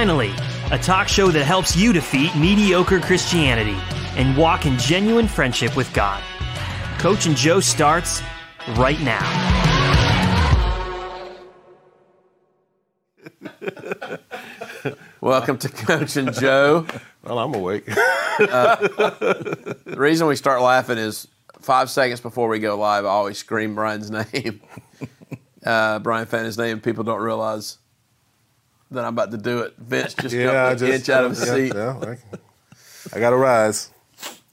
Finally, a talk show that helps you defeat mediocre Christianity and walk in genuine friendship with God. Coach and Joe starts right now. Welcome to Coach and Joe. Well, I'm awake. The reason we start laughing is five seconds before we go live, I always scream Brian's name. Uh, Brian Fannon's name. People don't realize that I'm about to do it. Vince just yeah, got I an just inch out of his yeah, seat. Yeah, I, I got to rise.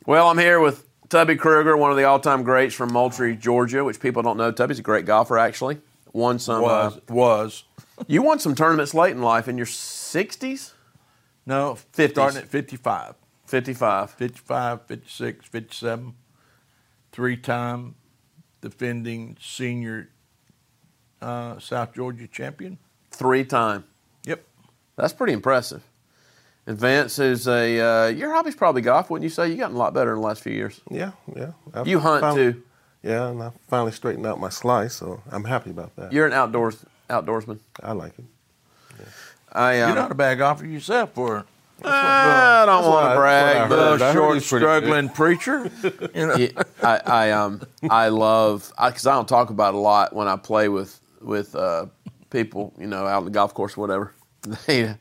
Well, I'm here with Tubby Kruger, one of the all-time greats from Moultrie, Georgia, which people don't know. Tubby's a great golfer, actually. Won some. uh, was was you won some tournaments late in life in your 60s, no 50s. starting at 55 55. 55 56 57 three-time defending senior uh, south georgia champion Three-time. Yep That's pretty impressive. And Vance is a. Uh, your hobby's probably golf, wouldn't you say? You've gotten a lot better in the last few years. Yeah, yeah. I've You hunt finally- too. Yeah, and I finally straightened out my slice, so I'm happy about that. You're an outdoors outdoorsman. I like it. I um, you're not a bad golfer yourself for I don't want to brag, that's but what I a heard. I short he's good. struggling preacher you know Yeah, I, I um I love because I, don't talk about it a lot when I play with with uh, people you know out on the golf course or whatever. They,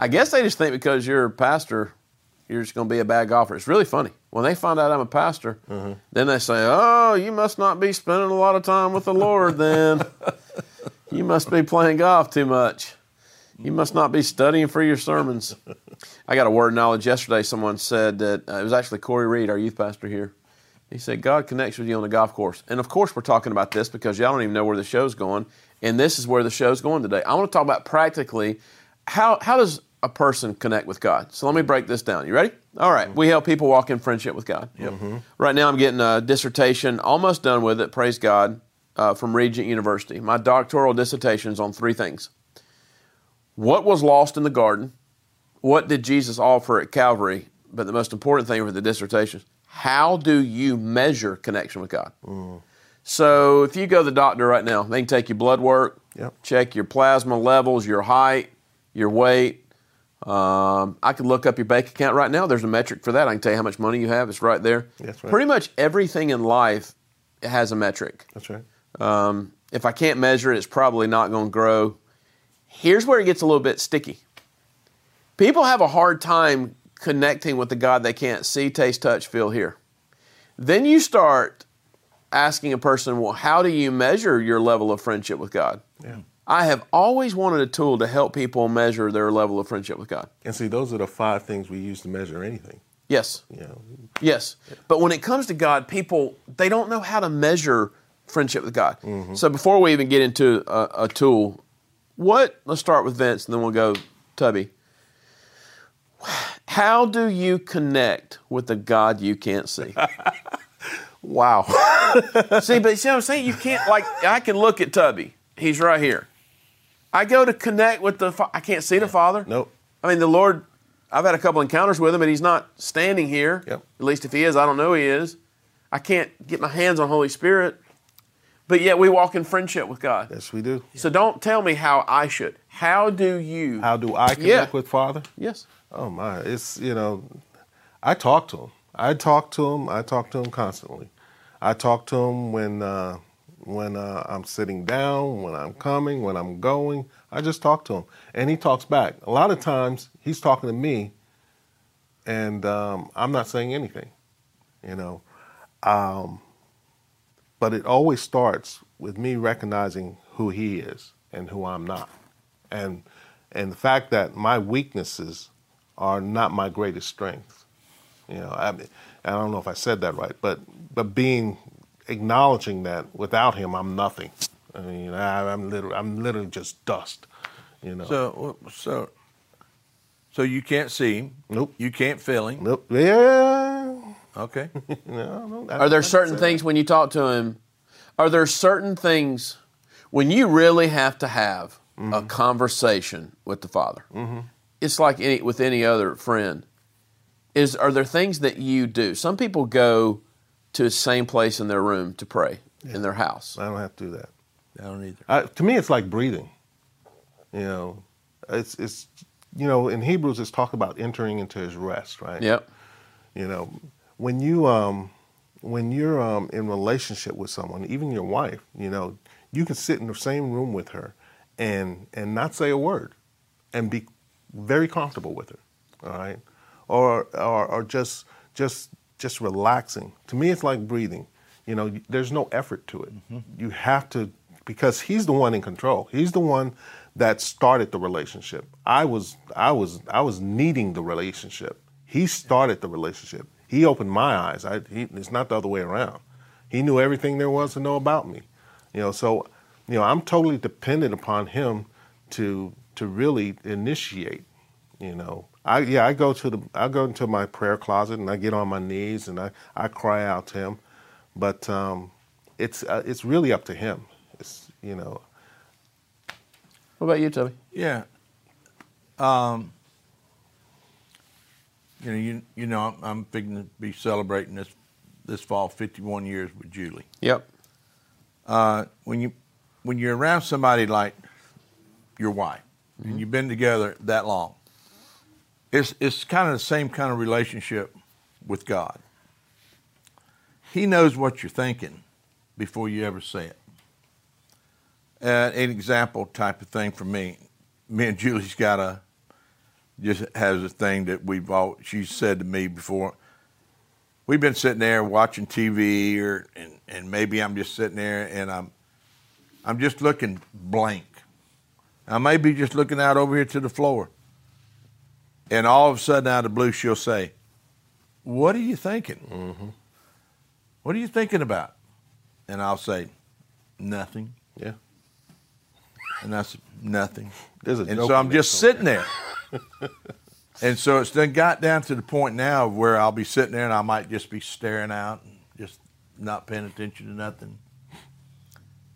I guess they just think because you're a pastor, you're just going to be a bad golfer. It's really funny when they find out I'm a pastor. Then they say, "Oh, you must not be spending a lot of time with the Lord. Then you must be playing golf too much. You must not be studying for your sermons." I got a word of knowledge yesterday. Someone said that uh, it was actually Corey Reed, our youth pastor here. He said, God connects with you on the golf course. And of course, we're talking about this because y'all don't even know where the show's going. And this is where the show's going today. I want to talk about practically how, how does a person connect with God? So let me break this down. You ready? All right. Mm-hmm. We help people walk in friendship with God. Yep. Mm-hmm. Right now, I'm getting a dissertation, almost done with it, praise God, uh, from Regent University. My doctoral dissertation is on three things what was lost in the garden? What did Jesus offer at Calvary? But the most important thing for the dissertation how do you measure connection with God? Mm. So if you go to the doctor right now, they can take your blood work, Yep. check your plasma levels, your height, your weight. Um, I could look up your bank account right now. There's a metric for that. I can tell you how much money you have. It's right there. That's right. Pretty much everything in life has a metric. That's right. Um, if I can't measure it, it's probably not going to grow. Here's where it gets a little bit sticky. People have a hard time connecting with the God they can't see, taste, touch, feel, hear. Then you start asking a person, well, how do you measure your level of friendship with God? Yeah. I have always wanted a tool to help people measure their level of friendship with God. And see, those are the five things we use to measure anything. Yes. You know, Yes. But when it comes to God, people they don't know how to measure friendship with God. Mm-hmm. So before we even get into a, a tool, what let's start with Vince and then we'll go Tubby. How do you connect with the God you can't see? wow. see, but you see what I'm saying? You can't like I can look at Tubby. He's right here. I go to connect with the I can't see the Father. nope. I mean, the Lord, I've had a couple encounters with him, and he's not standing here. Yep. At least if he is, I don't know he is. I can't get my hands on Holy Spirit. But yet we walk in friendship with God. Yes, we do. So don't tell me how I should. How do you? How do I connect Yeah. with Father? Yes. Oh my, it's you know, I talk to him. I talk to him. I talk to him constantly. I talk to him when uh, when uh, I'm sitting down, when I'm coming, when I'm going. I just talk to him, and he talks back. A lot of times, he's talking to me, and um, I'm not saying anything. You know, um, but it always starts with me recognizing who he is and who I'm not, and and the fact that my weaknesses are not my greatest strength. You know, I, I don't know if I said that right, but but being acknowledging that without him, I'm nothing. I mean, I, I'm literally I'm literally just dust. You know. so so so you can't see him Nope. you can't feel him nope. Yeah. okay No, no, I- Are there I certain said things when you talk to him? Are there certain things when you really have to have a mm-hmm. conversation with the Father? Mm-hmm. It's like any, with any other friend. Is are there things that you do? Some people go to the same place in their room to pray in their house. I don't have to do that. i don't either I, to me, it's like breathing. You know, it's it's you know, in Hebrews, it's talk about entering into His rest, right? Yep. You know, when you um, when you're um, in relationship with someone, even your wife, you know, you can sit in the same room with her and and not say a word, and be very comfortable with her, all right, or or, or just just just relaxing. To me, it's like breathing. You know, there's no effort to it. Mm-hmm. You have to because he's the one in control. He's the one that started the relationship. I was I was I was needing the relationship. He started the relationship. He opened my eyes. I, he, it's not the other way around. He knew everything there was to know about me. You know, so you know I'm totally dependent upon him to to really initiate. You know, I yeah I go to the I go into my prayer closet and I get on my knees and I I cry out to him, but um, it's uh, it's really up to him. It's you know What about you, Toby? Yeah. Um, you know, you you know, I'm, I'm figuring to be celebrating this this fall 51 years with Julie. Yep. Uh, when you when you're around somebody like your wife and you've been together that long, it's it's kind of the same kind of relationship with God. He knows what you're thinking before you ever say it. Uh, an example type of thing for me. Me and Julie's got a just has a thing that we've all she's said to me before. We've been sitting there watching TV, or and, and maybe I'm just sitting there and I'm I'm just looking blank. I may be just looking out over here to the floor, and all of a sudden, out of the blue, she'll say, "What are you thinking? Mm-hmm. What are you thinking about?" And I'll say, "Nothing." yeah. And that's nothing. There's a and so I'm just sitting there. and so it's then got down to the point now where I'll be sitting there and I might just be staring out and just not paying attention to nothing.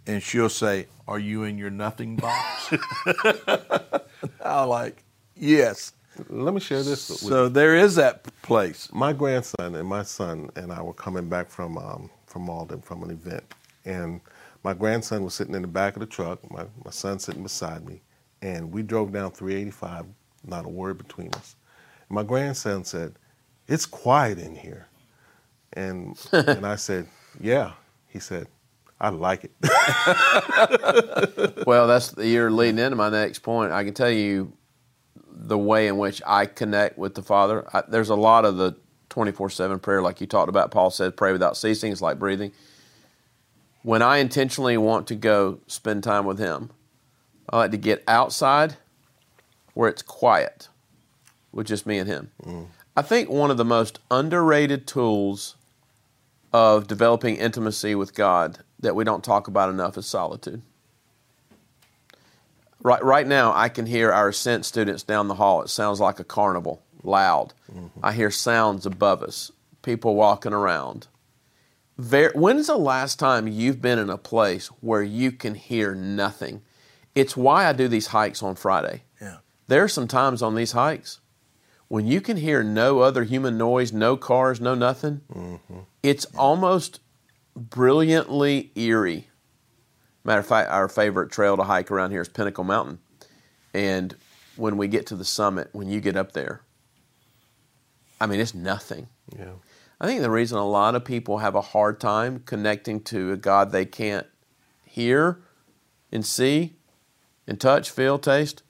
And she'll say, Are you in your nothing box? I'm like, Yes. Let me share this with So there is that place. my grandson and my son and I were coming back from um, from Malden from an event, and my grandson was sitting in the back of the truck. My my son sitting beside me, and we drove down 385. Not a word between us. And My grandson said, "It's quiet in here," and and I said, "Yeah." He said, "I like it." Well, that's you're leading into my next point. I can tell you the way in which I connect with the Father. I, there's a lot of the 24/7 prayer, like you talked about. Paul said, "Pray without ceasing." It's like breathing. When I intentionally want to go spend time with Him, I like to get outside where it's quiet, with just me and Him. Mm. I think one of the most underrated tools of developing intimacy with God that we don't talk about enough is solitude. Right, right now, I can hear our Ascent students down the hall. It sounds like a carnival, loud. Mm-hmm. I hear sounds above us, people walking around. Ver when's the last time you've been in a place where you can hear nothing? It's why I do these hikes on Friday. Yeah. There are some times on these hikes when you can hear no other human noise, no cars, no nothing. Mm-hmm. It's almost brilliantly eerie. Matter of fact, our favorite trail to hike around here is Pinnacle Mountain. And when we get to the summit, when you get up there, I mean, it's nothing. yeah. I think the reason a lot of people have a hard time connecting to a God they can't hear and see and touch, feel, taste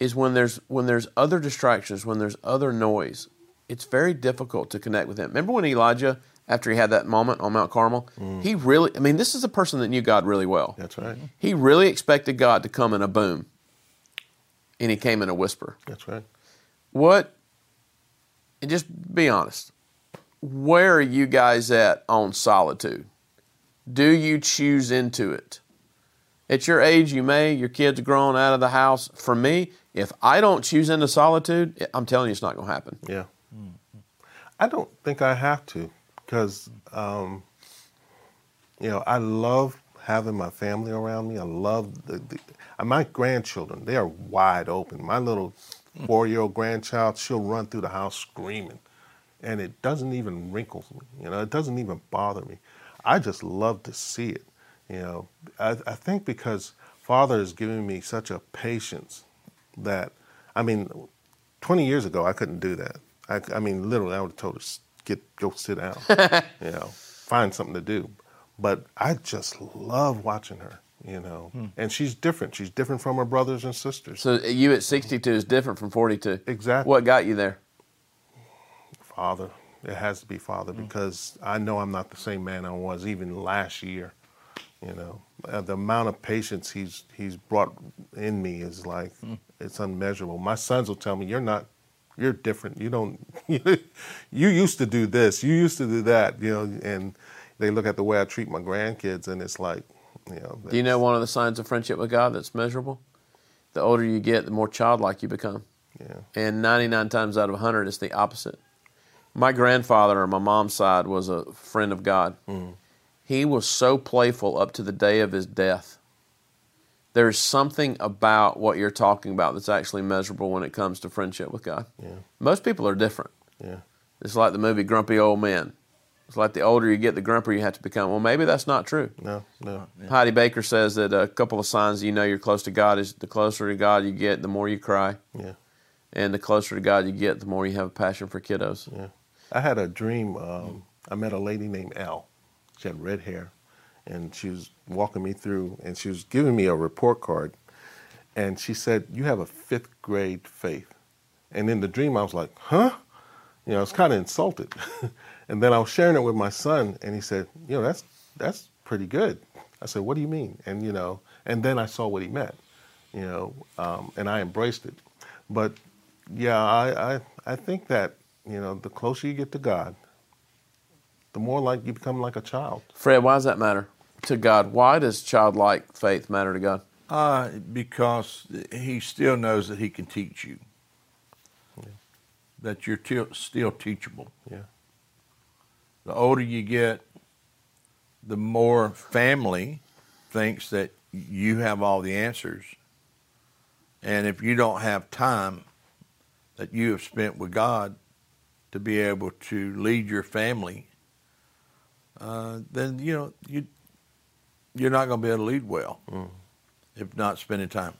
is when there's when there's other distractions, when there's other noise. It's very difficult to connect with him. Remember when Elijah after he had that moment on Mount Carmel, he really I mean this is a person that knew God really well. That's right. He really expected God to come in a boom. And he came in a whisper. That's right. What? And just be honest. Where are you guys at on solitude? Do you choose into it? At your age, you may. Your kids are grown out of the house. For me, if I don't choose into solitude, I'm telling you, it's not going to happen. Yeah. I don't think I have to because, um, you know, I love having my family around me. I love the, the uh, my grandchildren. They are wide open. My little four-year-old grandchild, she'll run through the house screaming, and it doesn't even wrinkle me. You know, it doesn't even bother me. I just love to see it. You know, I, I think because Father has given me such a patience that I mean, 20 years ago, I couldn't do that. I, I mean, literally, I would have told her, "S- get, go sit down, you know, find something to do. But I just love watching her, you know. Hmm. And she's different. She's different from her brothers and sisters. So uh, you at 62 is different from 42. Exactly. What got you there? Father. It has to be Father hmm. because I know I'm not the same man I was even last year. You know, Uh, the amount of patience he's he's brought in me is like hmm. it's unmeasurable. My sons will tell me, "You're not, you're different. You don't, you used to do this, you used to do that." You know, and they look at the way I treat my grandkids, and it's like, you know, Do you know one of the signs of friendship with God that's measurable? The older you get, the more childlike you become. Yeah. And 99 times out of 100, it's the opposite. My grandfather on my mom's side was a friend of God. Mm. He was so playful up to the day of his death. There's something about what you're talking about that's actually measurable when it comes to friendship with God. Yeah. Most people are different. Yeah. It's like the movie Grumpy Old Men. It's like the older you get, the grumpier you have to become. Well, maybe that's not true. No, no. Heidi Baker says that a couple of signs you know you're close to God is the closer to God you get, the more you cry, Yeah. and the closer to God you get, the more you have a passion for kiddos. Yeah. I had a dream. Um, I met a lady named Elle. She had red hair, and she was walking me through, and she was giving me a report card, and she said, "You have a fifth grade faith." And in the dream, I was like, "Huh?" You know, I was kind of insulted. and then I was sharing it with my son, and he said, "You know, that's that's pretty good." I said, "What do you mean?" And you know, and then I saw what he meant. You know, um, and I embraced it. But yeah, I, I I think that you know the closer you get to God, the more like you become like a child. Fred, why does that matter to God? Why does childlike faith matter to God? Uh, because he still knows that he can teach you. That you're til- still teachable. Yeah. The older you get, the more family thinks that you have all the answers. And if you don't have time that you have spent with God to be able to lead your family, uh, then you know you you're not going to be able to lead well if not spending time.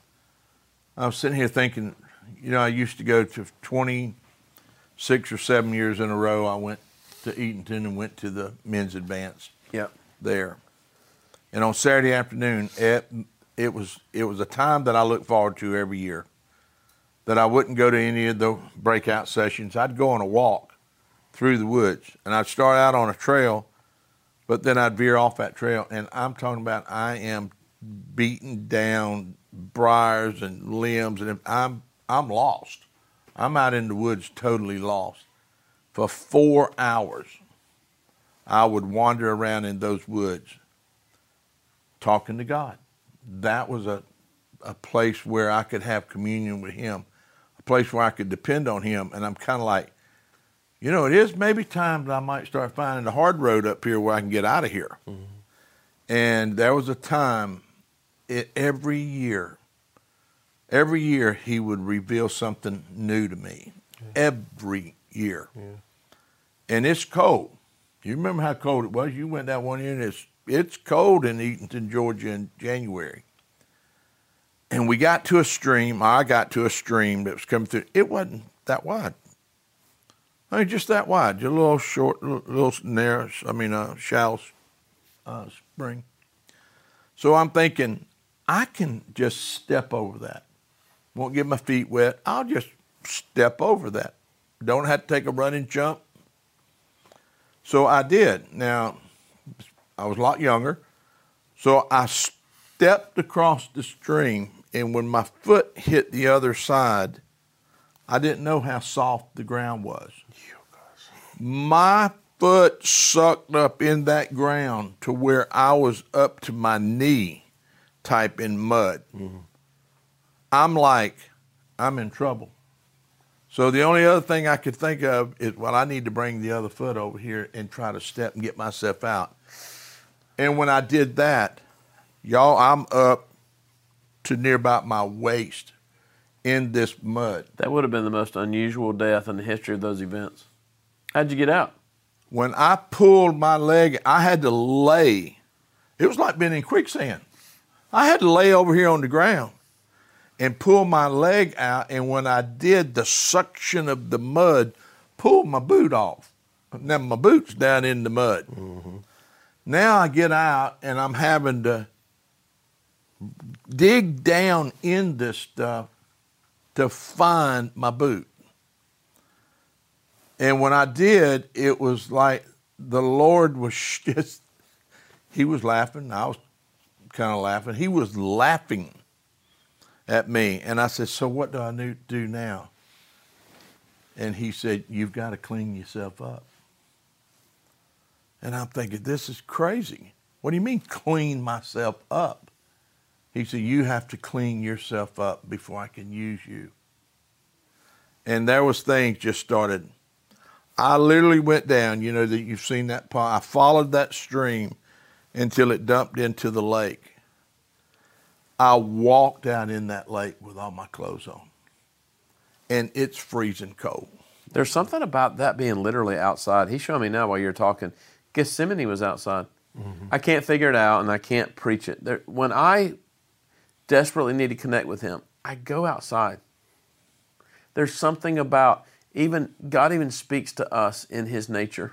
I was sitting here thinking, you know, I used to go to 26 or seven years in a row. I went to Eatonton and went to the men's advance Yep. there. And on Saturday afternoon, it, it was it was a time that I look forward to every year. That I wouldn't go to any of the breakout sessions. I'd go on a walk through the woods, and I'd start out on a trail, but then I'd veer off that trail. And I'm talking about I am beaten down briars and limbs, and I'm I'm lost. I'm out in the woods, totally lost. For four hours, I would wander around in those woods talking to God. That was a, a place where I could have communion with Him, a place where I could depend on Him. And I'm kind of like, you know, it is maybe time that I might start finding the hard road up here where I can get out of here. Mm-hmm. And there was a time, it, every year, every year He would reveal something new to me. Every year. And it's cold. You remember how cold it was? You went that one year and it's it's cold in Eatonton, Georgia in January. And we got to a stream. I got to a stream that was coming through. It wasn't that wide. I mean, just that wide, just a little short, little, narrow. I mean, a shallow uh, spring. So I'm thinking, I can just step over that. Won't get my feet wet. I'll just step over that. Don't have to take a running jump. So I did. Now, I was a lot younger. So I stepped across the stream, and when my foot hit the other side, I didn't know how soft the ground was. My foot sucked up in that ground to where I was up to my knee type in mud. Mm-hmm. I'm like, I'm in trouble. So the only other thing I could think of is, well, I need to bring the other foot over here and try to step and get myself out. And when I did that, y'all, I'm up to near about my waist in this mud. That would have been the most unusual death in the history of those events. How'd you get out? When I pulled my leg, I had to lay. It was like being in quicksand. I had to lay over here on the ground. and pull my leg out. And when I did, the suction of the mud pulled my boot off. Now my boot's down in the mud. Mm-hmm. Now I get out and I'm having to dig down in this stuff to find my boot. And when I did, it was like the Lord was just, he was laughing. I was kind of laughing. He was laughing at me. And I said, So what do I do now? And he said, You've got to clean yourself up. And I'm thinking, This is crazy. What do you mean, clean myself up? He said, You have to clean yourself up before I can use you. And there was things just started. I literally went down, you know, that you've seen that pond. I followed that stream until it dumped into the lake. I walked out in that lake with all my clothes on. And it's freezing cold. There's something about that being literally outside. He's showing me now while you're talking. Gethsemane was outside. Mm-hmm. I can't figure it out and I can't preach it. There, when I desperately need to connect with Him, I go outside. There's something about even God even speaks to us in His nature.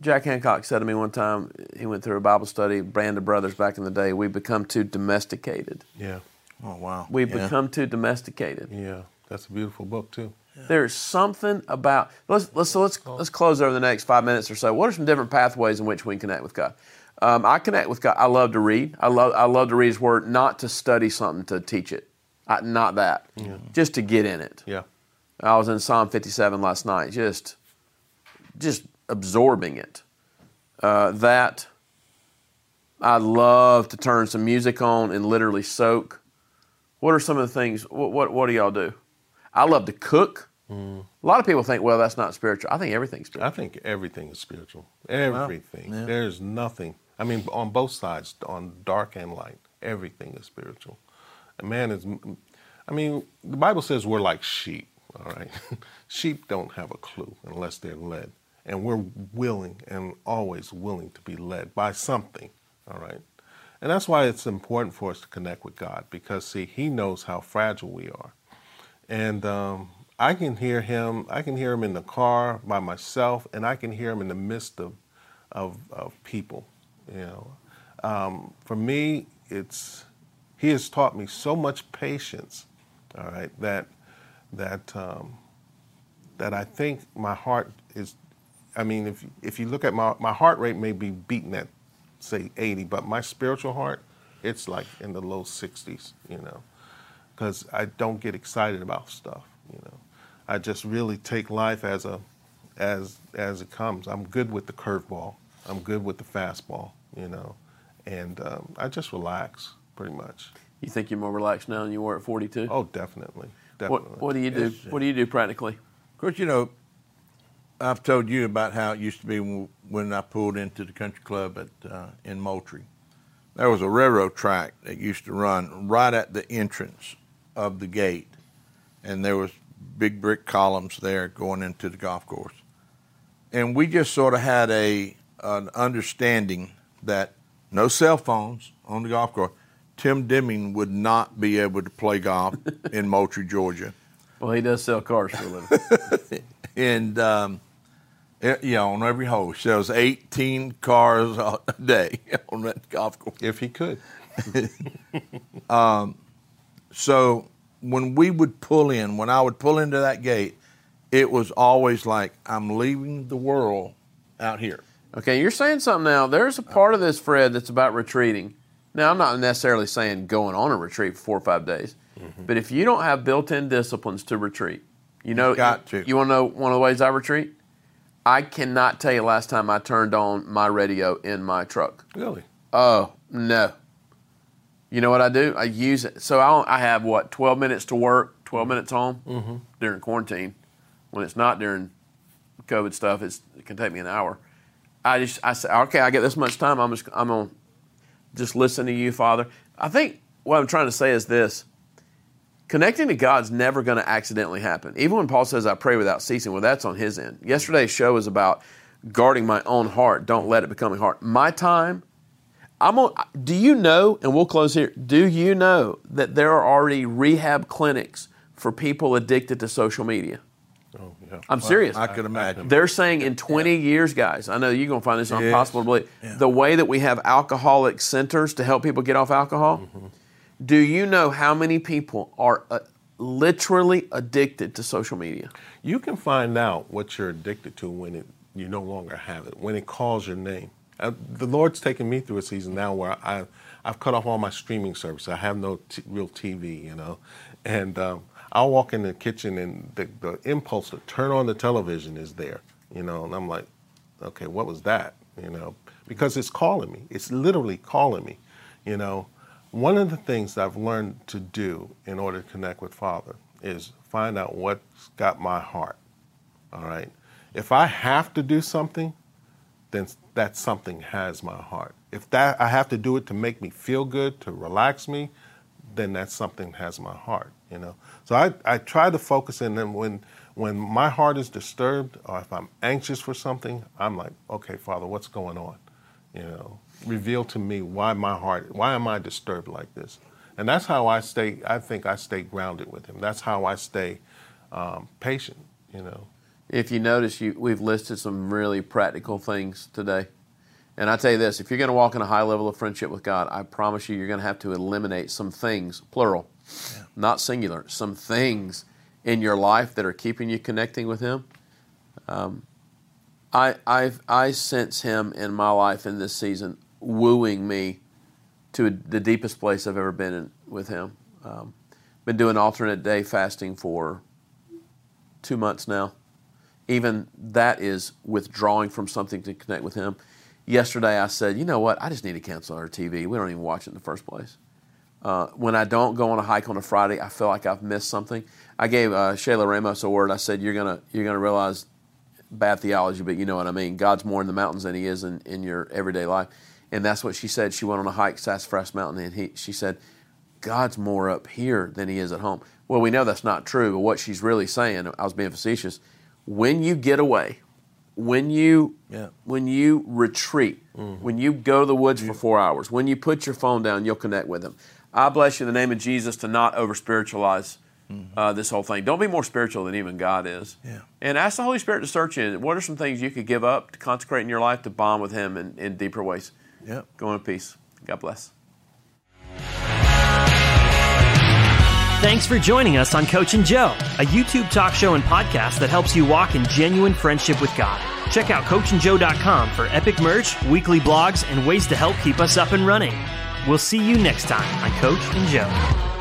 Jack Hancock said to me one time, he went through a Bible study, Band of Brothers back in the day, we become too domesticated. Yeah. Oh, wow. We Yeah. become too domesticated. Yeah. That's a beautiful book too. There's something about let's let's so let's let's close over the next five minutes or so. What are some different pathways in which we can connect with God? Um, I connect with God. I love to read. I love I love to read His Word, not to study something to teach it. I, not that. Just to get in it. Yeah. I was in Psalm 57 last night, just just absorbing it. Uh, that I love to turn some music on and literally soak. What are some of the things? What what, what do y'all do? I love to cook. A lot of people think, well, that's not spiritual. I think everything's spiritual. I think everything is spiritual. Everything. yeah. There's nothing. I mean, on both sides, on dark and light, everything is spiritual. A man is. I mean, the Bible says we're like sheep. All right, sheep don't have a clue unless they're led, and we're willing and always willing to be led by something. All right, and that's why it's important for us to connect with God because see, He knows how fragile we are and um, I can hear him. I can hear him in the car by myself, and I can hear him in the midst of of, of people. You know, um, for me, it's he has taught me so much patience. All right, that that um, that I think my heart is. I mean, if if you look at my my heart rate may be beating at say 80, but my spiritual heart, it's like in the low 60s. You know because I don't get excited about stuff. You know, I just really take life as a as as it comes. I'm good with the curveball. I'm good with the fastball. You know, and um, I just relax pretty much. You think you're more relaxed now than you were at 42? Oh, definitely, definitely. what what do you do? Yes, What do you do practically? Of course, you know, I've told you about how it used to be when, when I pulled into the country club at uh, in Moultrie. There was a railroad track that used to run right at the entrance of the gate, and there was big brick columns there going into the golf course. And we just sort of had a an understanding that no cell phones on the golf course. Tim Deming would not be able to play golf in Moultrie, Georgia Well, he does sell cars for a living. and um, it- you know, on every hole, he sells 18 cars a day on that golf course. if he could. So when we would pull in, when I would pull into that gate, it was always like I'm leaving the world out here. Okay, you're saying something now. There's a part of this, Fred, that's about retreating. Now, I'm not necessarily saying going on a retreat for four or five days, mm-hmm. but if you don't have built-in disciplines to retreat, you know, got to. You want to know one of the ways I retreat? I cannot tell you last time I turned on my radio in my truck. Really? Oh no! You know what I do? I use it. So I, I have what 12 minutes to work, 12 mm-hmm. minutes home mm-hmm. during quarantine. When it's not during COVID stuff, it's, it can take me an hour. I just I say, okay, I get this much time. I'm just I'm gonna just listen to you, Father. I think what I'm trying to say is this: connecting to God's never going to accidentally happen. Even when Paul says, "I pray without ceasing," well, that's on his end. Yesterday's show was about guarding my own heart. Don't let it become a heart. My time, I'm on, do you know, and we'll close here, do you know that there are already rehab clinics for people addicted to social media? Oh, yeah. I'm serious. I could imagine. They're saying in 20 years, guys, I know you're going to find this Yes. impossible to believe. The way that we have alcoholic centers to help people get off alcohol, Mm-hmm. do you know how many people are uh, literally addicted to social media? You can find out what you're addicted to when it you no longer have it, when it calls your name. Uh, the Lord's taken me through a season now where I, I've cut off all my streaming services. I have no t- real TV, you know, and um, I'll walk in the kitchen and the, the impulse to turn on the television is there, you know, and I'm like, okay, what was that, you know, because it's calling me. It's literally calling me, you know. One of the things I've learned to do in order to connect with Father is find out what's got my heart. All right. If I have to do something, then that something has my heart. If that I have to do it to make me feel good, to relax me, then that something has my heart. You know. So I, I try to focus in them when when my heart is disturbed or if I'm anxious for something, I'm like, okay, Father, what's going on? You know, reveal to me why my heart, why am I disturbed like this? And that's how I stay. I think I stay grounded with Him. That's how I stay um, patient. You know. If you notice, you, we've listed some really practical things today. And I tell you this if you're going to walk in a high level of friendship with God, I promise you, you're going to have to eliminate some things, plural, not singular, some things in your life that are keeping you connecting with Him. Um, I, I've, I sense Him in my life in this season wooing me to the deepest place I've ever been in with Him. Um, been doing alternate day fasting for two months now even that is withdrawing from something to connect with him. Yesterday, I said, you know what? I just need to cancel our TV. We don't even watch it in the first place. Uh, when I don't go on a hike on a Friday, I feel like I've missed something. I gave uh, Shayla Ramos a word. I said, you're gonna you're gonna realize bad theology, but you know what I mean. God's more in the mountains than He is in, in your everyday life, and that's what she said. She went on a hike, Sassafras Mountain, and he, she said, God's more up here than He is at home. Well, we know that's not true, but what she's really saying, I was being facetious. When you get away, when you Yeah. when you retreat, when you go to the woods for four hours, when you put your phone down, you'll connect with Him. I bless you in the name of Jesus to not over spiritualize uh, this whole thing. Don't be more spiritual than even God is. Yeah. And ask the Holy Spirit to search in. What are some things you could give up to consecrate in your life to bond with Him in, in deeper ways? Yep. Go in peace. God bless. Thanks for joining us on Coach and Joe, a YouTube talk show and podcast that helps you walk in genuine friendship with God. Check out coachandjoe.com for epic merch, weekly blogs, and ways to help keep us up and running. We'll see you next time on Coach and Joe.